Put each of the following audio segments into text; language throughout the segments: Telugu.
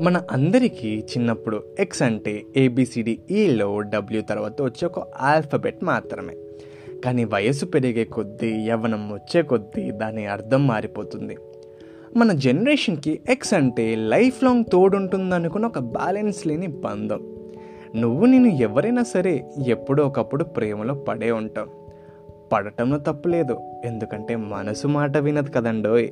మన అందరికీ చిన్నప్పుడు ఎక్స్ అంటే ఏబిసిడిఈలో e డబ్ల్యూ తర్వాత వచ్చే ఒక ఆల్ఫబెట్ మాత్రమే. కానీ వయసు పెరిగే కొద్దీ యవ్వనం వచ్చే కొద్దీ దాని అర్థం మారిపోతుంది. మన జనరేషన్కి ఎక్స్ అంటే లైఫ్ లాంగ్ తోడుంటుందనుకున్న ఒక బ్యాలెన్స్ లేని బంధం. నువ్వు నేను ఎవరైనా సరే ఎప్పుడో ఒకప్పుడు ప్రేమలో పడే ఉంటాం. పడటంలో తప్పులేదు ఎందుకంటే మనసు మాట వినదు కదండోయ్.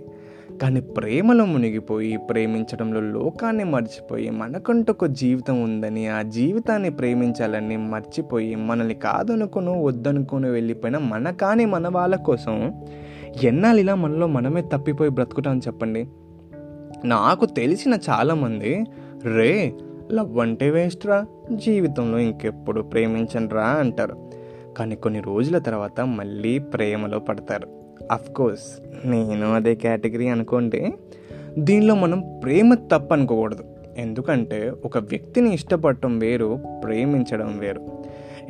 కానీ ప్రేమలో మునిగిపోయి ప్రేమించడంలో లోకాన్ని మర్చిపోయి మనకంటూ ఒక జీవితం ఉందని ఆ జీవితాన్ని ప్రేమించాలని మర్చిపోయి మనల్ని కాదనుకును వద్దనుకుని వెళ్ళిపోయిన మన కాని మన వాళ్ళ కోసం ఎన్నాళ్ళు ఇలా మనలో మనమే తప్పిపోయి బ్రతుకుటాం చెప్పండి. నాకు తెలిసిన చాలామంది రే లవ్ అంటే వేస్ట్ రా జీవితంలో ఇంకెప్పుడు ప్రేమించను రా అంటారు. కానీ కొన్ని రోజుల తర్వాత మళ్ళీ ప్రేమలో పడతారు. కోర్స్ నేను అదే కేటగిరీ అనుకోండి దీనిలో మనం ప్రేమ తప్పు అనుకోకూడదు ఎందుకంటే ఒక వ్యక్తిని ఇష్టపడటం వేరు ప్రేమించడం వేరు.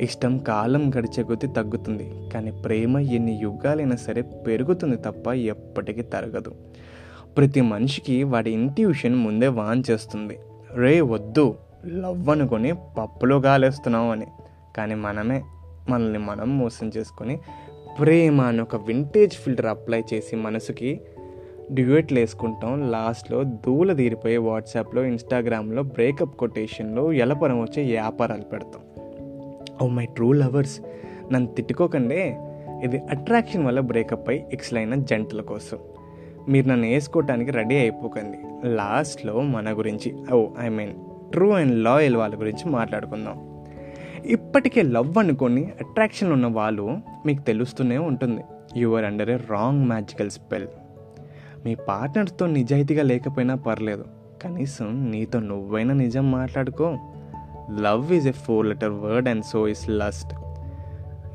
ఇష్టం కాలం గడిచే కొద్దీ తగ్గుతుంది. కానీ ప్రేమ ఎన్ని యుగాలైనా సరే పెరుగుతుంది తప్ప ఎప్పటికీ తరగదు. ప్రతి మనిషికి వాడి ఇంట్యూషన్ ముందే వాన్ చేస్తుంది. రే వద్దు. లవ్ అనుకొని పప్పులో గాలేస్తున్నావు అని. కానీ మనమే మనల్ని మనం మోసం చేసుకొని ప్రేమ అని ఒక వింటేజ్ ఫిల్టర్ అప్లై చేసి మనసుకి డ్యూయెట్లు వేసుకుంటాం. లాస్ట్లో దూల తీరిపోయే వాట్సాప్లో ఇన్స్టాగ్రామ్లో బ్రేకప్ కొటేషన్లో ఎలపరం వచ్చే వ్యాపారాలు పెడతాం. ఓ మై ట్రూ లవర్స్ నన్ను తిట్టుకోకండి. ఇది అట్రాక్షన్ వల్ల బ్రేకప్ అయి ఎక్స్లైన జంటల కోసం. మీరు నన్ను వేసుకోవటానికి రెడీ అయిపోకండి. లాస్ట్లో మన గురించి ఓ I mean true and loyal వాళ్ళ గురించి మాట్లాడుకుందాం. ఇప్పటికే లవ్ అనుకొని అట్రాక్షన్ ఉన్న వాళ్ళు మీకు తెలుస్తూనే ఉంటుంది. Your under a wrong magical spell మీ పార్ట్నర్తో నిజాయితీగా లేకపోయినా పర్లేదు. కనీసం నీతో నువ్వైనా నిజం మాట్లాడుకో. Love is a four letter word and so is lust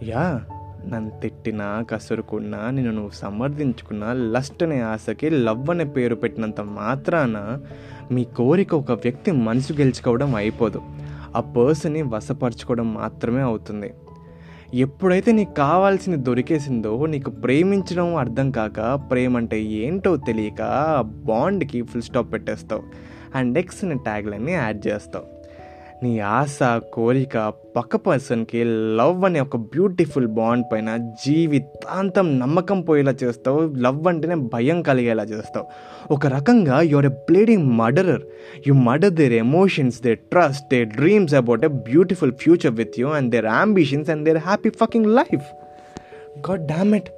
yeah నన్ను తిట్టినా కసురుకున్నా నేను నువ్వు సమర్థించుకున్నా లస్ట్ అనే ఆశకి లవ్ అనే పేరు పెట్టినంత మాత్రాన మీ కోరిక ఒక వ్యక్తి మనసు గెలుచుకోవడం అయిపోదు. ఆ పర్సన్ని వశపరచుకోవడం మాత్రమే అవుతుంది. ఎప్పుడైతే నీకు కావాల్సింది దొరికేసిందో నీకు ప్రేమించడం అర్థం కాక ప్రేమ అంటే ఏంటో తెలియక బాండ్కి ఫుల్ స్టాప్ పెట్టేస్తావు. అండ్ ఎక్స్ని ట్యాగ్లన్నీ యాడ్ చేస్తావు. నీ ఆశ కోరిక పక్క పర్సన్కి లవ్ అనే ఒక బ్యూటిఫుల్ బాండ్ పైన జీవితాంతం నమ్మకం పోయేలా చేస్తావు లవ్ అంటేనే భయం కలిగేలా చేస్తావు. ఒక రకంగా your a bleeding murderer you murder their emotions their trust their dreams about a beautiful future with you and their ambitions and their happy fucking life god damn it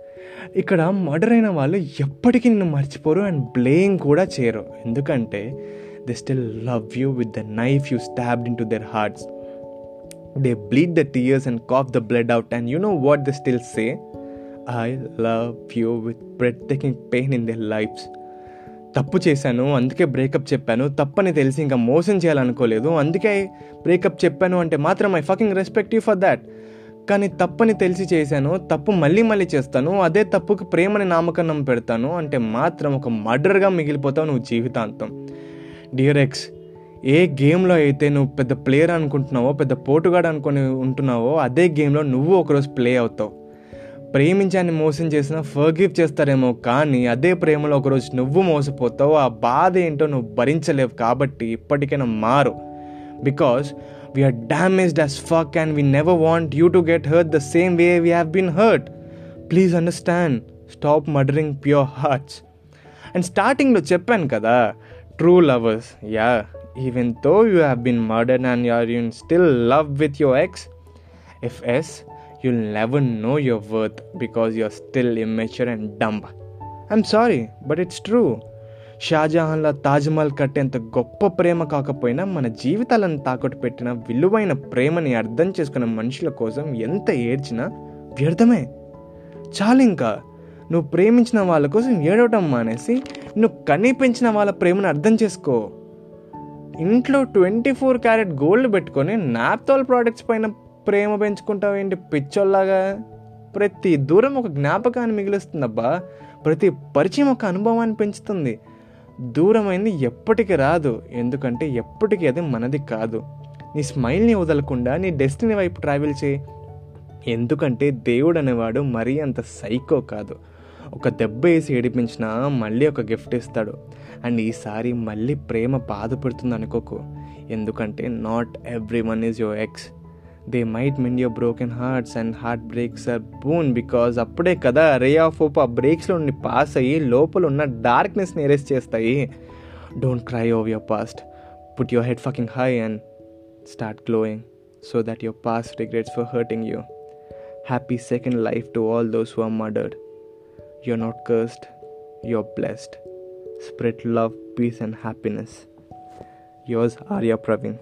ఇక్కడ మర్డర్ అయిన వాళ్ళు ఎప్పటికీ నిన్ను మర్చిపోరు అండ్ బ్లేమ్ కూడా చేయరు. ఎందుకంటే they still love you with the knife you stabbed into their hearts they bleed the tears and cough the blood out and you know what the still say I love you with bread taking pain in their lives తప్పు చేశాను అందుకే బ్రేకప్ చెప్పాను. తప్పని తెలిసి ఇంకా మోసం చేయాలనుకోలేదు. అందుకే బ్రేకప్ చెప్పాను అంటే మాత్రం I fucking respective for that కానీ తప్పని తెలిసి చేశాను. తప్పు మళ్ళీ మళ్ళీ చేస్తాను. అదే తప్పుకి ప్రేమని నామకరణం పెడతాను. అంటే మాత్రం ఒక మర్డర్గా మిగిలిపోతావు నువ్వు జీవితాంతం. డియర్ ఎక్స్ ఏ గేమ్లో అయితే నువ్వు పెద్ద ప్లేయర్ అనుకుంటున్నావో పెద్ద పోటుగాడు అనుకుని ఉంటున్నావో అదే గేమ్లో నువ్వు ఒకరోజు ప్లే అవుతావు. ప్రేమించాన్ని మోసం చేసినా ఫర్గివ్ చేస్తారేమో కానీ అదే ప్రేమలో ఒకరోజు నువ్వు మోసపోతావు ఆ బాధ ఏంటో నువ్వు భరించలేవు కాబట్టి ఇప్పటికైనా మారు. Because we're damaged as fuck and we never want you to get hurt the same way we have been hurt please understand stop murdering pure hearts and స్టార్టింగ్లో చెప్పాను కదా true lovers yeah even though you have been murdered and you're you still love with your ex if yes you'll never know your worth because you are still immature and dumb I'm sorry but it's true షాజహాన్లా Taj Mahal కట్టేంత గొప్ప ప్రేమ కాకపోయినా మన జీవితాలను తాకట్టు పెట్టిన విలువైన ప్రేమని అర్థం చేసుకున్న మనుషుల కోసం ఎంత ఏడ్చినా వ్యర్థమే. చాలు ఇంకా. నువ్వు ప్రేమించిన వాళ్ళ కోసం ఏడవటం మానేసి నువ్వు కనిపించిన వాళ్ళ ప్రేమను అర్థం చేసుకో. ఇంట్లో ట్వంటీ ఫోర్ క్యారెట్ గోల్డ్ పెట్టుకొని నాప్తాల్ ప్రోడక్ట్స్ పైన ప్రేమ పెంచుకుంటావు ఏంటి పిచ్చోల్లాగా ప్రతి దూరం ఒక జ్ఞాపకాన్ని మిగిలిస్తుందబ్బా. ప్రతి పరిచయం ఒక అనుభవాన్ని పెంచుతుంది. దూరమైంది ఎప్పటికీ రాదు ఎందుకంటే ఎప్పటికీ అది మనది కాదు. నీ స్మైల్ని వదలకుండా నీ డెస్టినీ వైపు ట్రావెల్ చేయి. ఎందుకంటే దేవుడు అనేవాడు మరీ అంత సైకో కాదు. ఒక దెబ్బ వేసి ఏడిపించినా మళ్ళీ ఒక గిఫ్ట్ ఇస్తాడు. అండ్ ఈసారి మళ్ళీ ప్రేమ బాధపడుతుంది అనుకోకు. ఎందుకంటే not every one is your ex they might mend your broken hearts and heart breaks are boon because అప్పుడే కదా రే ఆఫ్ ఓప్ ఆ బ్రేక్స్లో ఉండి పాస్ అయ్యి లోపల ఉన్న డార్క్నెస్ని ఎరేస్ చేస్తాయి. Don't cry over your past put your head fucking high and start glowing so that your past regrets for hurting you happy second life to all those who are murdered you're not cursed, you're blessed. Spread love, peace, and happiness. Yours, Arya Praveen.